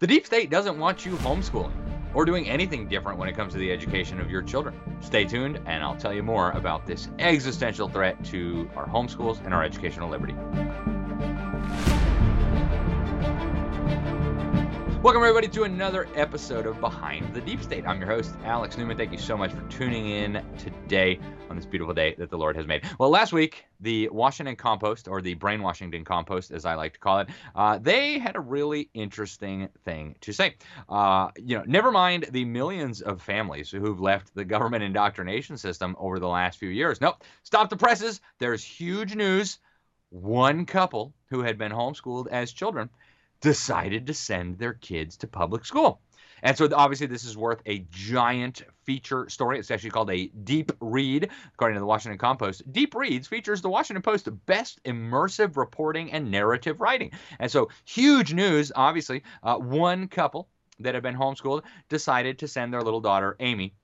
The deep state doesn't want you homeschooling or doing anything different when it comes to the education of your children. Stay tuned, and I'll tell you more about this existential threat to our homeschools and our educational liberty. Welcome, everybody, to another episode of Behind the Deep State. I'm your host, Alex Newman. Thank you so much for tuning in today on this beautiful day that the Lord has made. Well, last week, the Washington Compost, or the Brain Washington Compost, as I like to call it, uh, they had a really interesting thing to say. Uh, you know, never mind the millions of families who've left the government indoctrination system over the last few years. Nope, stop the presses. There's huge news. One couple who had been homeschooled as children decided to send their kids to public school. And so obviously this is worth a giant feature story. It's actually called a deep read, according to the Washington Compost. Deep Reads features the Washington Post best immersive reporting and narrative writing. And so huge news, obviously. Uh, one couple that have been homeschooled decided to send their little daughter, Amy,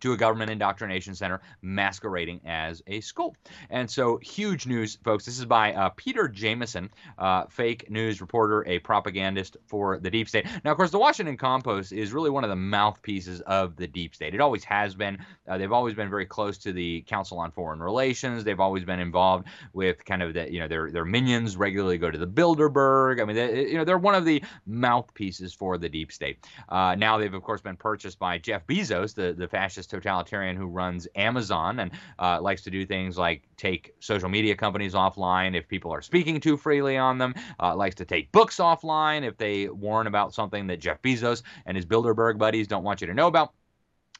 to a government indoctrination center masquerading as a school. And so, huge news, folks. This is by uh, Peter Jamison, uh, fake news reporter, a propagandist for the deep state. Now, of course, the Washington Compost is really one of the mouthpieces of the deep state. It always has been. Uh, they've always been very close to the Council on Foreign Relations. They've always been involved with kind of the, you know, their their minions regularly go to the Bilderberg. I mean, they, you know, they're one of the mouthpieces for the deep state. Uh, now they've of course been purchased by Jeff Bezos, the the fascist totalitarian who runs Amazon and uh, likes to do things like take social media companies offline if people are speaking too freely on them, uh, likes to take books offline if they warn about something that Jeff Bezos and his Bilderberg buddies don't want you to know about.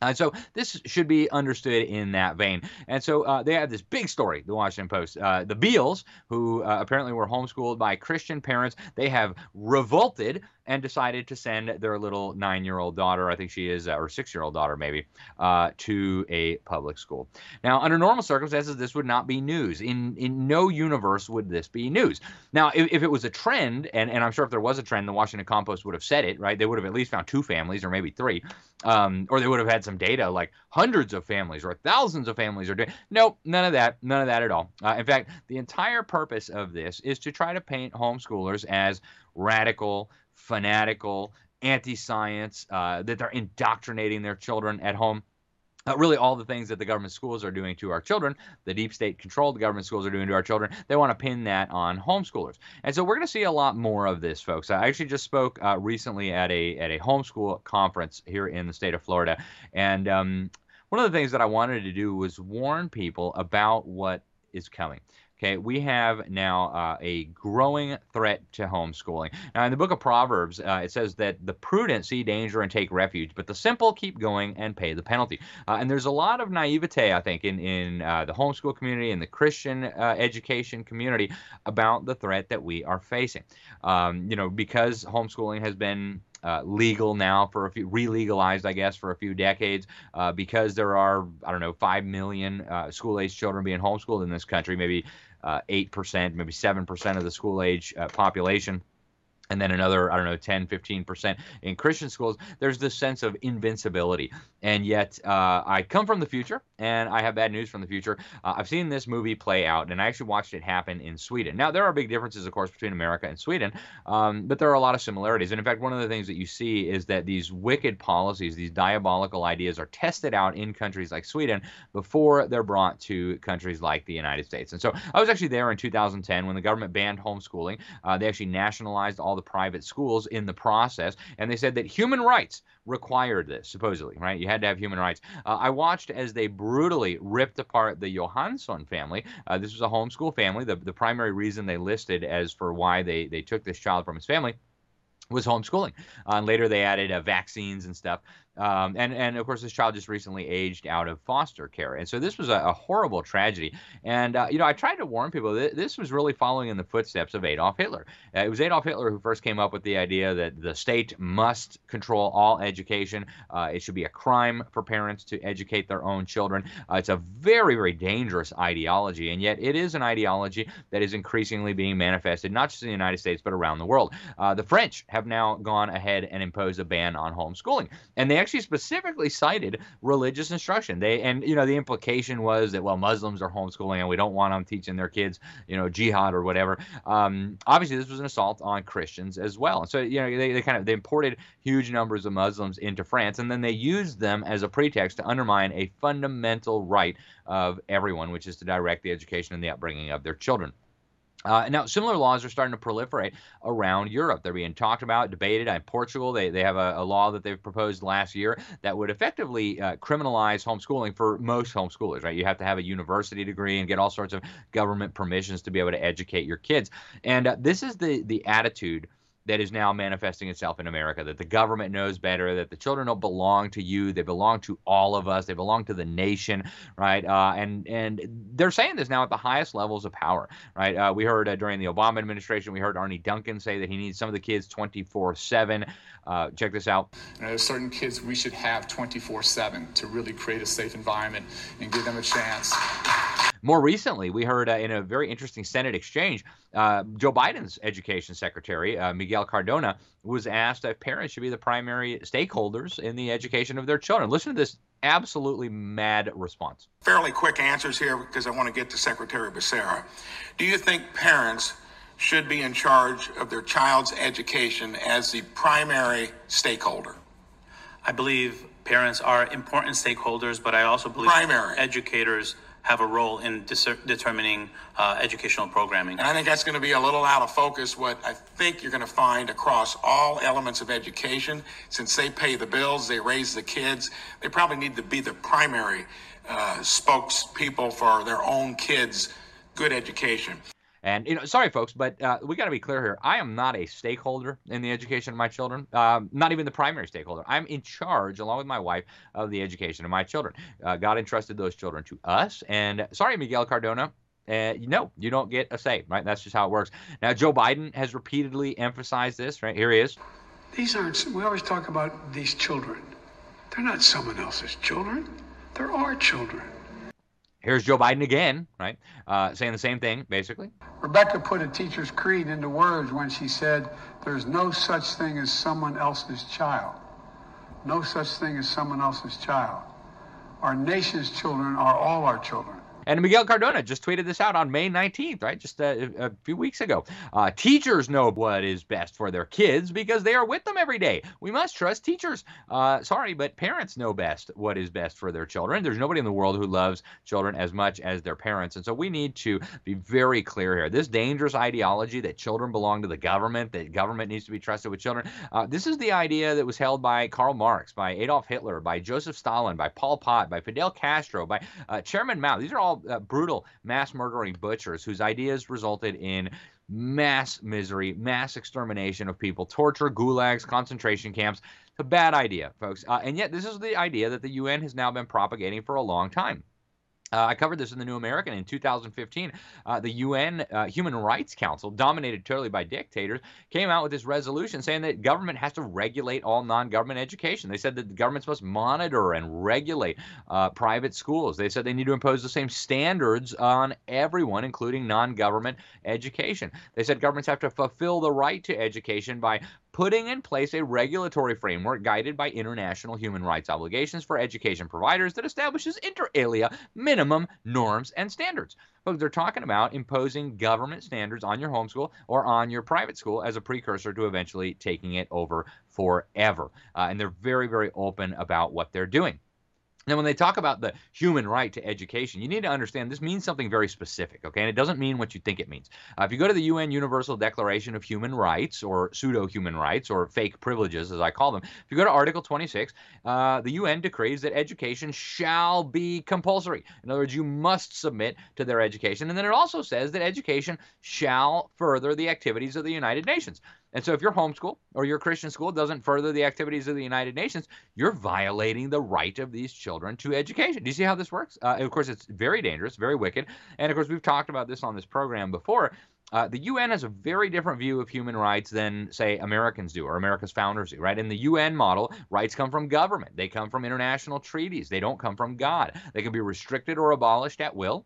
And so this should be understood in that vein. And so uh, they have this big story, the Washington Post. Uh, the Beals, who uh, apparently were homeschooled by Christian parents, they have revolted and decided to send their little nine year old daughter, I think she is, uh, or six year old daughter maybe, uh, to a public school. Now, under normal circumstances, this would not be news. In, in no universe would this be news. Now, if, if it was a trend, and, and I'm sure if there was a trend, the Washington Compost would have said it, right? They would have at least found two families or maybe three, um, or they would have had some data like hundreds of families or thousands of families are doing. Nope, none of that, none of that at all. Uh, in fact, the entire purpose of this is to try to paint homeschoolers as radical, fanatical, anti science, uh, that they're indoctrinating their children at home. Uh, really, all the things that the government schools are doing to our children, the deep state control the government schools are doing to our children, they want to pin that on homeschoolers. And so we're going to see a lot more of this, folks. I actually just spoke uh, recently at a at a homeschool conference here in the state of Florida, and um, one of the things that I wanted to do was warn people about what is coming. Okay, we have now uh, a growing threat to homeschooling. Now, in the book of Proverbs, uh, it says that the prudent see danger and take refuge, but the simple keep going and pay the penalty. Uh, and there's a lot of naivete, I think, in in uh, the homeschool community and the Christian uh, education community about the threat that we are facing. Um, you know, because homeschooling has been uh, legal now for a few re-legalized i guess for a few decades uh, because there are i don't know 5 million uh, school age children being homeschooled in this country maybe uh, 8%, maybe 7% of the school age uh, population and then another, I don't know, 10, 15% in Christian schools, there's this sense of invincibility. And yet, uh, I come from the future, and I have bad news from the future. Uh, I've seen this movie play out, and I actually watched it happen in Sweden. Now, there are big differences, of course, between America and Sweden, um, but there are a lot of similarities. And in fact, one of the things that you see is that these wicked policies, these diabolical ideas, are tested out in countries like Sweden before they're brought to countries like the United States. And so I was actually there in 2010 when the government banned homeschooling. Uh, they actually nationalized all the private schools in the process, and they said that human rights required this, supposedly, right? You had to have human rights. Uh, I watched as they brutally ripped apart the Johansson family. Uh, this was a homeschool family. The, the primary reason they listed as for why they, they took this child from his family was homeschooling. Uh, and later they added uh, vaccines and stuff. Um, and and of course, this child just recently aged out of foster care, and so this was a, a horrible tragedy. And uh, you know, I tried to warn people that this was really following in the footsteps of Adolf Hitler. Uh, it was Adolf Hitler who first came up with the idea that the state must control all education. Uh, it should be a crime for parents to educate their own children. Uh, it's a very very dangerous ideology, and yet it is an ideology that is increasingly being manifested not just in the United States but around the world. Uh, the French have now gone ahead and imposed a ban on homeschooling, and they actually specifically cited religious instruction. They and you know the implication was that well Muslims are homeschooling and we don't want them teaching their kids you know jihad or whatever. Um, obviously, this was an assault on Christians as well. And so you know they, they kind of they imported huge numbers of Muslims into France and then they used them as a pretext to undermine a fundamental right of everyone, which is to direct the education and the upbringing of their children. Uh, now, similar laws are starting to proliferate around Europe. They're being talked about, debated. In Portugal, they, they have a, a law that they've proposed last year that would effectively uh, criminalize homeschooling for most homeschoolers, right? You have to have a university degree and get all sorts of government permissions to be able to educate your kids. And uh, this is the, the attitude that is now manifesting itself in America that the government knows better, that the children don't belong to you, they belong to all of us, they belong to the nation, right? Uh, and and they're saying this now at the highest levels of power, right? Uh, we heard uh, during the Obama administration, we heard Arne Duncan say that he needs some of the kids 24 7. Uh, check this out. there's certain kids we should have 24 7 to really create a safe environment and give them a chance. More recently, we heard uh, in a very interesting Senate exchange, uh, Joe Biden's education secretary, uh, Miguel Cardona, was asked if parents should be the primary stakeholders in the education of their children. Listen to this absolutely mad response. Fairly quick answers here because I want to get to Secretary Becerra. Do you think parents should be in charge of their child's education as the primary stakeholder? I believe parents are important stakeholders, but I also believe primary. educators have a role in determining uh, educational programming. And I think that's going to be a little out of focus. What I think you're going to find across all elements of education, since they pay the bills, they raise the kids, they probably need to be the primary uh, spokespeople for their own kids' good education. And you know, sorry, folks, but uh, we got to be clear here. I am not a stakeholder in the education of my children. Um, not even the primary stakeholder. I'm in charge, along with my wife, of the education of my children. Uh, God entrusted those children to us. And sorry, Miguel Cardona. Uh, no, you don't get a say, right? That's just how it works. Now, Joe Biden has repeatedly emphasized this, right? Here he is. These aren't, we always talk about these children. They're not someone else's children, they're our children. Here's Joe Biden again, right? Uh, saying the same thing, basically. Rebecka put a teacher's creed into words when she said, There's no such thing as someone else's child. No such thing as someone else's child. Our nation's children are all our children. And Miguel Cardona just tweeted this out on May 19th, right? Just a, a few weeks ago. Uh, teachers know what is best for their kids because they are with them every day. We must trust teachers. Uh, sorry, but parents know best what is best for their children. There's nobody in the world who loves children as much as their parents. And so we need to be very clear here. This dangerous ideology that children belong to the government, that government needs to be trusted with children, uh, this is the idea that was held by Karl Marx, by Adolf Hitler, by Joseph Stalin, by Pol Pot, by Fidel Castro, by uh, Chairman Mao. These are all uh, brutal mass murdering butchers whose ideas resulted in mass misery, mass extermination of people, torture, gulags, concentration camps. It's a bad idea, folks. Uh, and yet, this is the idea that the UN has now been propagating for a long time. Uh, I covered this in the New American in 2015. Uh, the UN uh, Human Rights Council, dominated totally by dictators, came out with this resolution saying that government has to regulate all non-government education. They said that the governments must monitor and regulate uh, private schools. They said they need to impose the same standards on everyone, including non-government education. They said governments have to fulfill the right to education by putting in place a regulatory framework guided by international human rights obligations for education providers that establishes inter alia minimum norms and standards. But they're talking about imposing government standards on your homeschool or on your private school as a precursor to eventually taking it over forever. Uh, and they're very, very open about what they're doing. Now, when they talk about the human right to education, you need to understand this means something very specific, okay? And it doesn't mean what you think it means. Uh, if you go to the UN Universal Declaration of Human Rights, or pseudo human rights, or fake privileges, as I call them, if you go to Article 26, uh, the UN decrees that education shall be compulsory. In other words, you must submit to their education. And then it also says that education shall further the activities of the United Nations. And so if your homeschool or your Christian school doesn't further the activities of the United Nations, you're violating the right of these children to education. Do you see how this works? Uh, of course, it's very dangerous, very wicked. And of course, we've talked about this on this program before. Uh, the UN has a very different view of human rights than, say, Americans do or America's founders do, right? In the UN model, rights come from government. They come from international treaties. They don't come from God. They can be restricted or abolished at will.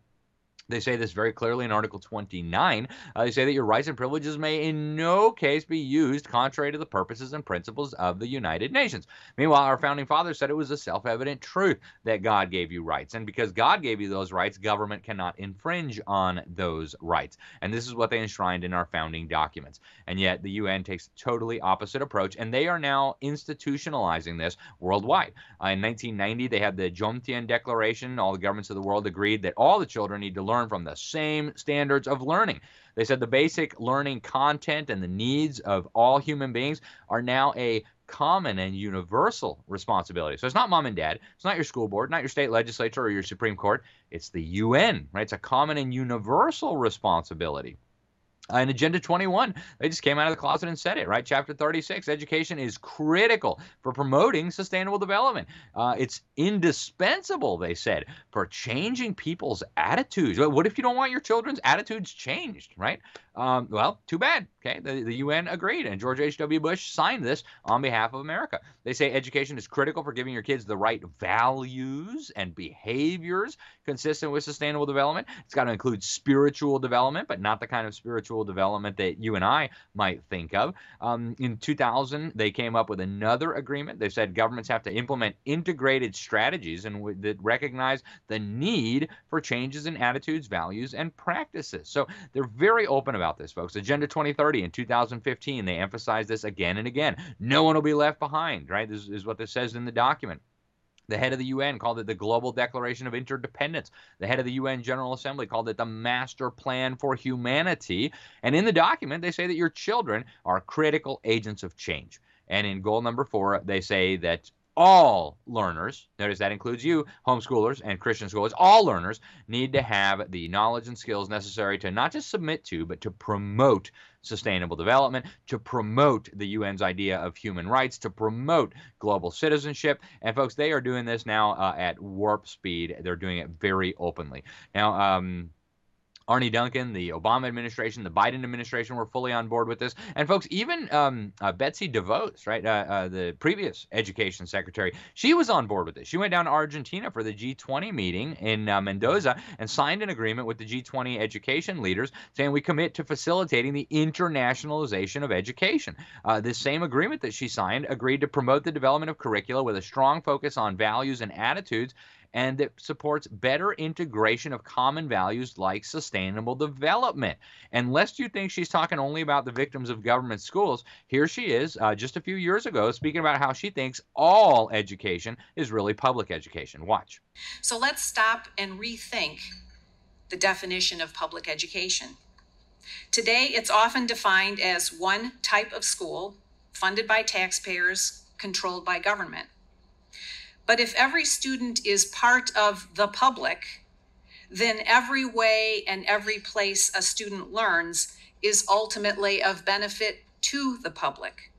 They say this very clearly in Article 29. Uh, they say that your rights and privileges may in no case be used contrary to the purposes and principles of the United Nations. Meanwhile, our founding fathers said it was a self evident truth that God gave you rights. And because God gave you those rights, government cannot infringe on those rights. And this is what they enshrined in our founding documents. And yet the UN takes a totally opposite approach, and they are now institutionalizing this worldwide. Uh, in 1990, they had the Jomtien Declaration. All the governments of the world agreed that all the children need to learn learn from the same standards of learning. They said the basic learning content and the needs of all human beings are now a common and universal responsibility. So it's not mom and dad, it's not your school board, not your state legislature or your Supreme Court, it's the UN, right? It's a common and universal responsibility. Uh, Agenda 21, they just came out of the closet and said it, right? Chapter 36 education is critical for promoting sustainable development. Uh, it's indispensable, they said, for changing people's attitudes. What if you don't want your children's attitudes changed, right? Um, well, too bad. Okay, the, the UN agreed, and George H.W. Bush signed this on behalf of America. They say education is critical for giving your kids the right values and behaviors consistent with sustainable development. It's got to include spiritual development, but not the kind of spiritual development that you and I might think of. Um, in 2000, they came up with another agreement. They said governments have to implement integrated strategies and w- that recognize the need for changes in attitudes, values, and practices. So they're very open about about this, folks. Agenda 2030 in 2015, they emphasized this again and again. No one will be left behind, right? This is what this says in the document. The head of the UN called it the Global Declaration of Interdependence. The head of the UN General Assembly called it the Master Plan for Humanity. And in the document, they say that your children are critical agents of change. And in goal number four, they say that all learners, notice that includes you, homeschoolers and Christian scholars, all learners need to have the knowledge and skills necessary to not just submit to, but to promote sustainable development, to promote the UN's idea of human rights, to promote global citizenship. And folks, they are doing this now uh, at warp speed. They're doing it very openly. Now, um, Arne Duncan, the Obama administration, the Biden administration were fully on board with this. And folks, even um, uh, Betsy DeVos, right, uh, uh, the previous education secretary, she was on board with this. She went down to Argentina for the G20 meeting in uh, Mendoza and signed an agreement with the G20 education leaders saying we commit to facilitating the internationalization of education. Uh, this same agreement that she signed agreed to promote the development of curricula with a strong focus on values and attitudes and that supports better integration of common values like sustainable development. And lest you think she's talking only about the victims of government schools, here she is uh, just a few years ago speaking about how she thinks all education is really public education. Watch. So let's stop and rethink the definition of public education. Today, it's often defined as one type of school funded by taxpayers, controlled by government. But if every student is part of the public, then every way and every place a student learns is ultimately of benefit to the public.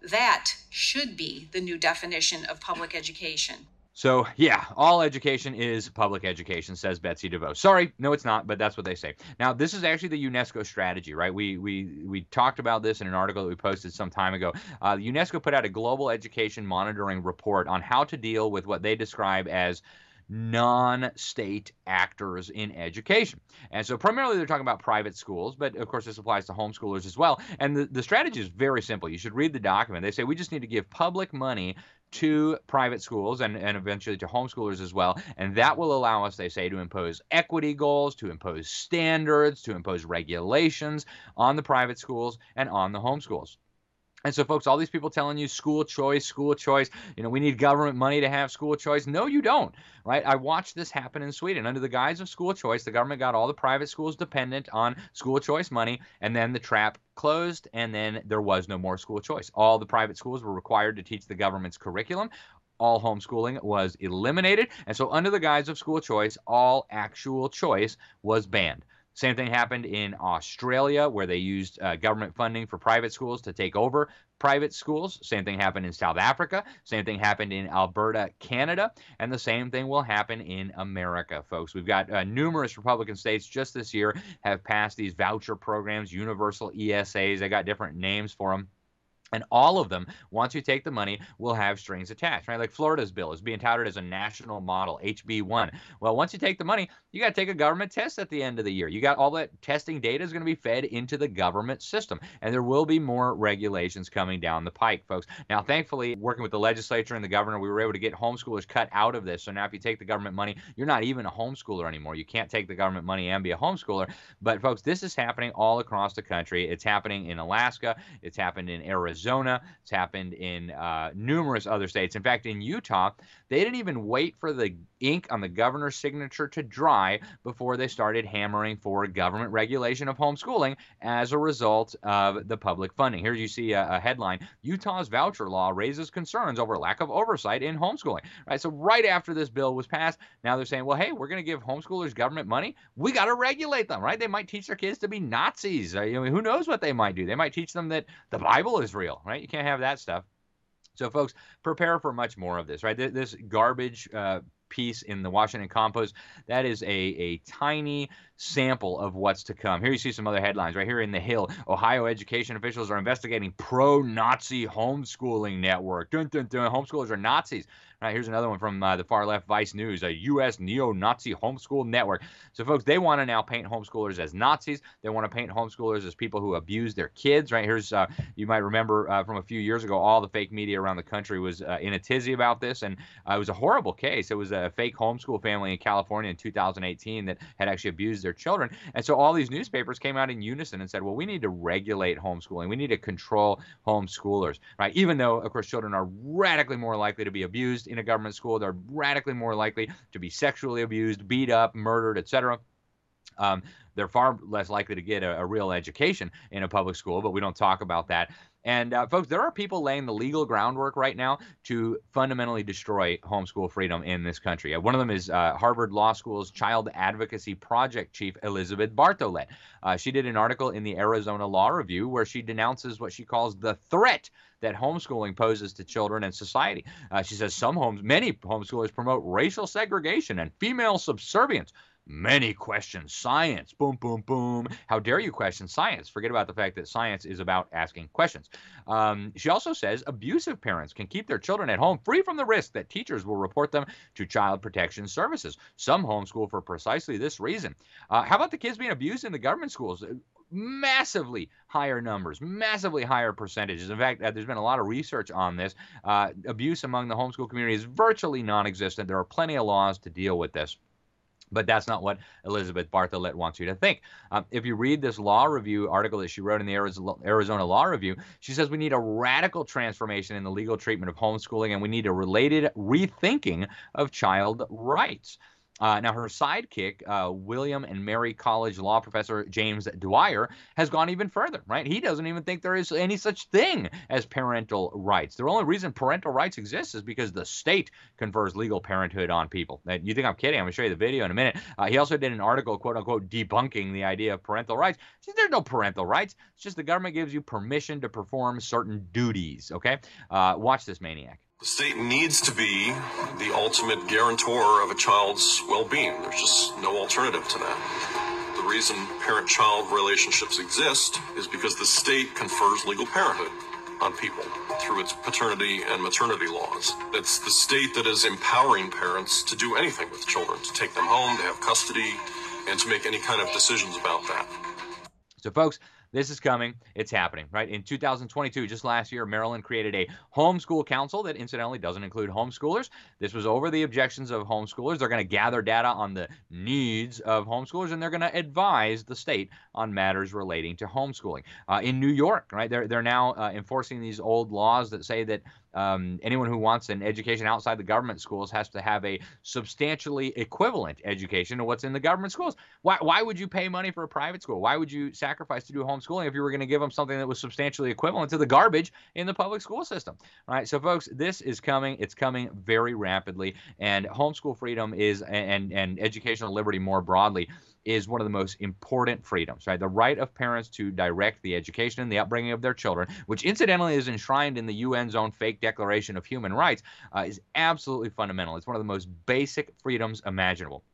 That should be the new definition of public education. So, yeah, all education is public education, says Betsy DeVos. Sorry, no, it's not, but that's what they say. Now, this is actually the UNESCO strategy, right? We we we talked about this in an article that we posted some time ago. Uh, UNESCO put out a global education monitoring report on how to deal with what they describe as non-state actors in education. And so primarily they're talking about private schools, but of course this applies to homeschoolers as well. And the, the strategy is very simple. You should read the document. They say we just need to give public money to private schools and, and eventually to homeschoolers as well. And that will allow us, they say, to impose equity goals, to impose standards, to impose regulations on the private schools and on the homeschools. And so, folks, all these people telling you school choice, school choice, you know, we need government money to have school choice. No, you don't, right? I watched this happen in Sweden. Under the guise of school choice, the government got all the private schools dependent on school choice money, and then the trap closed, and then there was no more school choice. All the private schools were required to teach the government's curriculum all homeschooling was eliminated. And so, under the guise of school choice, all actual choice was banned. Same thing happened in Australia, where they used uh, government funding for private schools to take over private schools. Same thing happened in South Africa. Same thing happened in Alberta, Canada. And the same thing will happen in America, folks. We've got uh, numerous Republican states just this year have passed these voucher programs, universal ESAs. They got different names for them And all of them, once you take the money, will have strings attached, right? Like Florida's bill is being touted as a national model, HB1. Well, once you take the money, you got to take a government test at the end of the year. You got all that testing data is going to be fed into the government system. And there will be more regulations coming down the pike, folks. Now, thankfully, working with the legislature and the governor, we were able to get homeschoolers cut out of this. So now if you take the government money, you're not even a homeschooler anymore. You can't take the government money and be a homeschooler. But, folks, this is happening all across the country. It's happening in Alaska, it's happened in Arizona. Arizona. It's happened in uh, numerous other states. In fact, in Utah, they didn't even wait for the ink on the governor's signature to dry before they started hammering for government regulation of homeschooling as a result of the public funding. Here you see a, a headline Utah's voucher law raises concerns over lack of oversight in homeschooling. Right. So, right after this bill was passed, now they're saying, well, hey, we're going to give homeschoolers government money. We got to regulate them, right? They might teach their kids to be Nazis. I mean, who knows what they might do? They might teach them that the Bible is real, right? You can't have that stuff. So, folks, prepare for much more of this, right? This garbage uh, piece in the Washington Compost, that is a, a tiny sample of what's to come. Here you see some other headlines. Right here in the Hill, Ohio education officials are investigating pro-Nazi homeschooling network. Dun, dun, dun. Homeschoolers are Nazis. Right, here's another one from uh, the far left Vice News, a U.S. neo-Nazi homeschool network. So, folks, they want to now paint homeschoolers as Nazis. They want to paint homeschoolers as people who abuse their kids. Right here's, uh, you might remember uh, from a few years ago, all the fake media around the country was uh, in a tizzy about this, and uh, it was a horrible case. It was a fake homeschool family in California in 2018 that had actually abused their children, and so all these newspapers came out in unison and said, well, we need to regulate homeschooling. We need to control homeschoolers. Right, even though of course children are radically more likely to be abused in a government school. They're radically more likely to be sexually abused, beat up, murdered, etc. Um, they're far less likely to get a, a, real education in a public school, but we don't talk about that. And uh, folks, there are people laying the legal groundwork right now to fundamentally destroy homeschool freedom in this country. Uh, one of them is uh, Harvard Law School's Child Advocacy Project Chief Elizabeth Bartholet. Uh, she did an article in the Arizona Law Review where she denounces what she calls the threat that homeschooling poses to children and society. Uh, she says some homes, many homeschoolers promote racial segregation and female subservience Many question science. Boom, boom, boom. How dare you question science? Forget about the fact that science is about asking questions. Um, she also says abusive parents can keep their children at home free from the risk that teachers will report them to child protection services. Some homeschool for precisely this reason. Uh, how about the kids being abused in the government schools? massively higher numbers, massively higher percentages. In fact, uh, there's been a lot of research on this. Uh, abuse among the homeschool community is virtually non existent. There are plenty of laws to deal with this. But that's not what Elizabeth Bartholet wants you to think. Um, if you read this law review article that she wrote in the Arizona Law Review, she says we need a radical transformation in the legal treatment of homeschooling and we need a related rethinking of child rights. Uh, now, her sidekick, uh, William and Mary College law professor James Dwyer, has gone even further, right? He doesn't even think there is any such thing as parental rights. The only reason parental rights exist is because the state confers legal parenthood on people. You think I'm kidding? I'm going to show you the video in a minute. Uh, he also did an article, quote unquote, debunking the idea of parental rights. Says, There's no parental rights. It's just the government gives you permission to perform certain duties, okay? Uh, watch this maniac. The state needs to be the ultimate guarantor of a child's well being. There's just no alternative to that. The reason parent child relationships exist is because the state confers legal parenthood on people through its paternity and maternity laws. It's the state that is empowering parents to do anything with children, to take them home, to have custody, and to make any kind of decisions about that. So, folks, this is coming. It's happening, right? In 2022, just last year, Maryland created a homeschool council that incidentally doesn't include homeschoolers. This was over the objections of homeschoolers. They're going to gather data on the needs of homeschoolers and they're going to advise the state on matters relating to homeschooling. Uh, in New York, right, they're, they're now uh, enforcing these old laws that say that um, anyone who wants an education outside the government schools has to have a substantially equivalent education to what's in the government schools. Why, why would you pay money for a private school? Why would you sacrifice to do homeschooling if you were going to give them something that was substantially equivalent to the garbage in the public school system? All right, so folks, this is coming. It's coming very rapidly, and homeschool freedom is and and educational liberty more broadly is one of the most important freedoms, right? The right of parents to direct the education and the upbringing of their children, which incidentally is enshrined in the UN's own fake Declaration of Human Rights, uh, is absolutely fundamental. It's one of the most basic freedoms imaginable.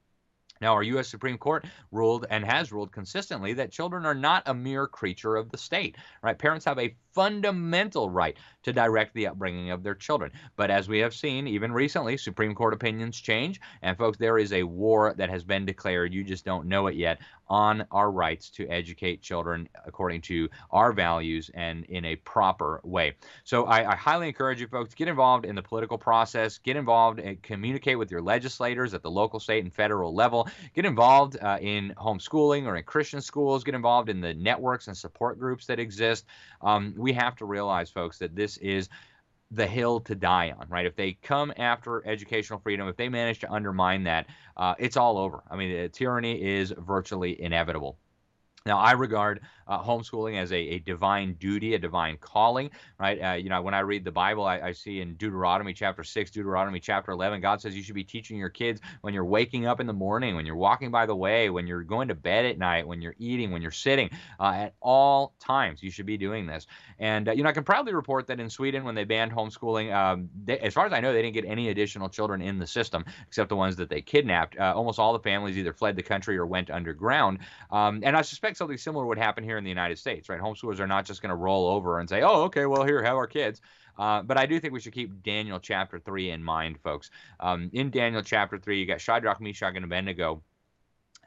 Now, our U.S. Supreme Court ruled and has ruled consistently that children are not a mere creature of the state. Right? Parents have a fundamental right to direct the upbringing of their children. But as we have seen, even recently, Supreme Court opinions change. And folks, there is a war that has been declared. You just don't know it yet on our rights to educate children according to our values and in a proper way. So I, I highly encourage you folks get involved in the political process, get involved and communicate with your legislators at the local, state, and federal level. Get involved uh, in homeschooling or in Christian schools. Get involved in the networks and support groups that exist. Um, we have to realize, folks, that this is the hill to die on, right? If they come after educational freedom, if they manage to undermine that, uh, it's all over. I mean, tyranny is virtually inevitable. Now, I regard uh, homeschooling as a, a divine duty, a divine calling, right? Uh, you know, when I read the Bible, I, I, see in Deuteronomy chapter 6, Deuteronomy chapter 11, God says you should be teaching your kids when you're waking up in the morning, when you're walking by the way, when you're going to bed at night, when you're eating, when you're sitting, uh, at all times. You should be doing this. And, uh, you know, I can proudly report that in Sweden, when they banned homeschooling, um, they, as far as I know, they didn't get any additional children in the system except the ones that they kidnapped. Uh, almost all the families either fled the country or went underground. Um, and I suspect something similar would happen here in the United States, right? Homeschoolers are not just going to roll over and say, oh, okay, well, here, have our kids. Uh, but I do think we should keep Daniel chapter 3 in mind, folks. Um, in Daniel chapter 3, you got Shadrach, Meshach, and Abednego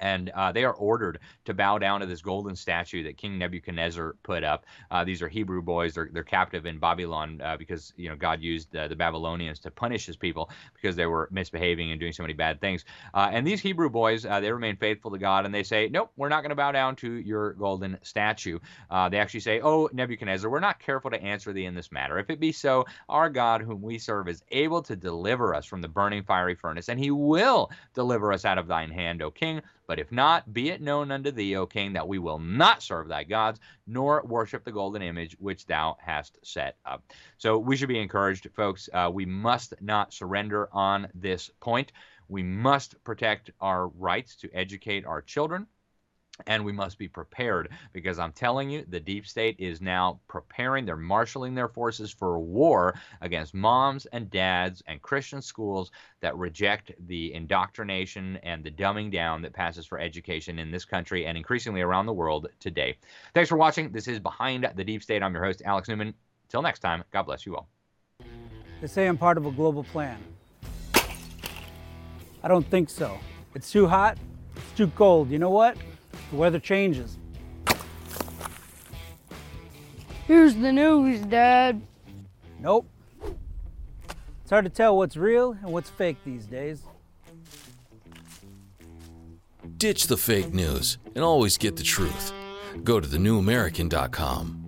and uh, they are ordered to bow down to this golden statue that King Nebuchadnezzar put up. Uh, these are Hebrew boys; they're, they're captive in Babylon uh, because you know God used the Babylonians to punish His people because they were misbehaving and doing so many bad things. Uh, and these Hebrew boys, uh, they remain faithful to God, and they say, "Nope, we're not going to bow down to your golden statue." Uh, they actually say, "Oh Nebuchadnezzar, we're not careful to answer thee in this matter. If it be so, our God, whom we serve, is able to deliver us from the burning fiery furnace, and He will deliver us out of thine hand, O King." But if not, be it known unto thee, O king, that we will not serve thy gods, nor worship the golden image which thou hast set up. So we should be encouraged, folks. Uh, we must not surrender on this point. We must protect our rights to educate our children and we must be prepared because I'm telling you, the deep state is now preparing, they're marshaling their forces for war against moms and dads and Christian schools that reject the indoctrination and the dumbing down that passes for education in this country and increasingly around the world today. Thanks for watching. This is Behind the Deep State. I'm your host, Alex Newman. Till next time, God bless you all. They say I'm part of a global plan. I don't think so. It's too hot, it's too cold. You know what? The weather changes. Here's the news, Dad. Nope. It's hard to tell what's real and what's fake these days. Ditch the fake news and always get the truth. Go to thenewamerican.com.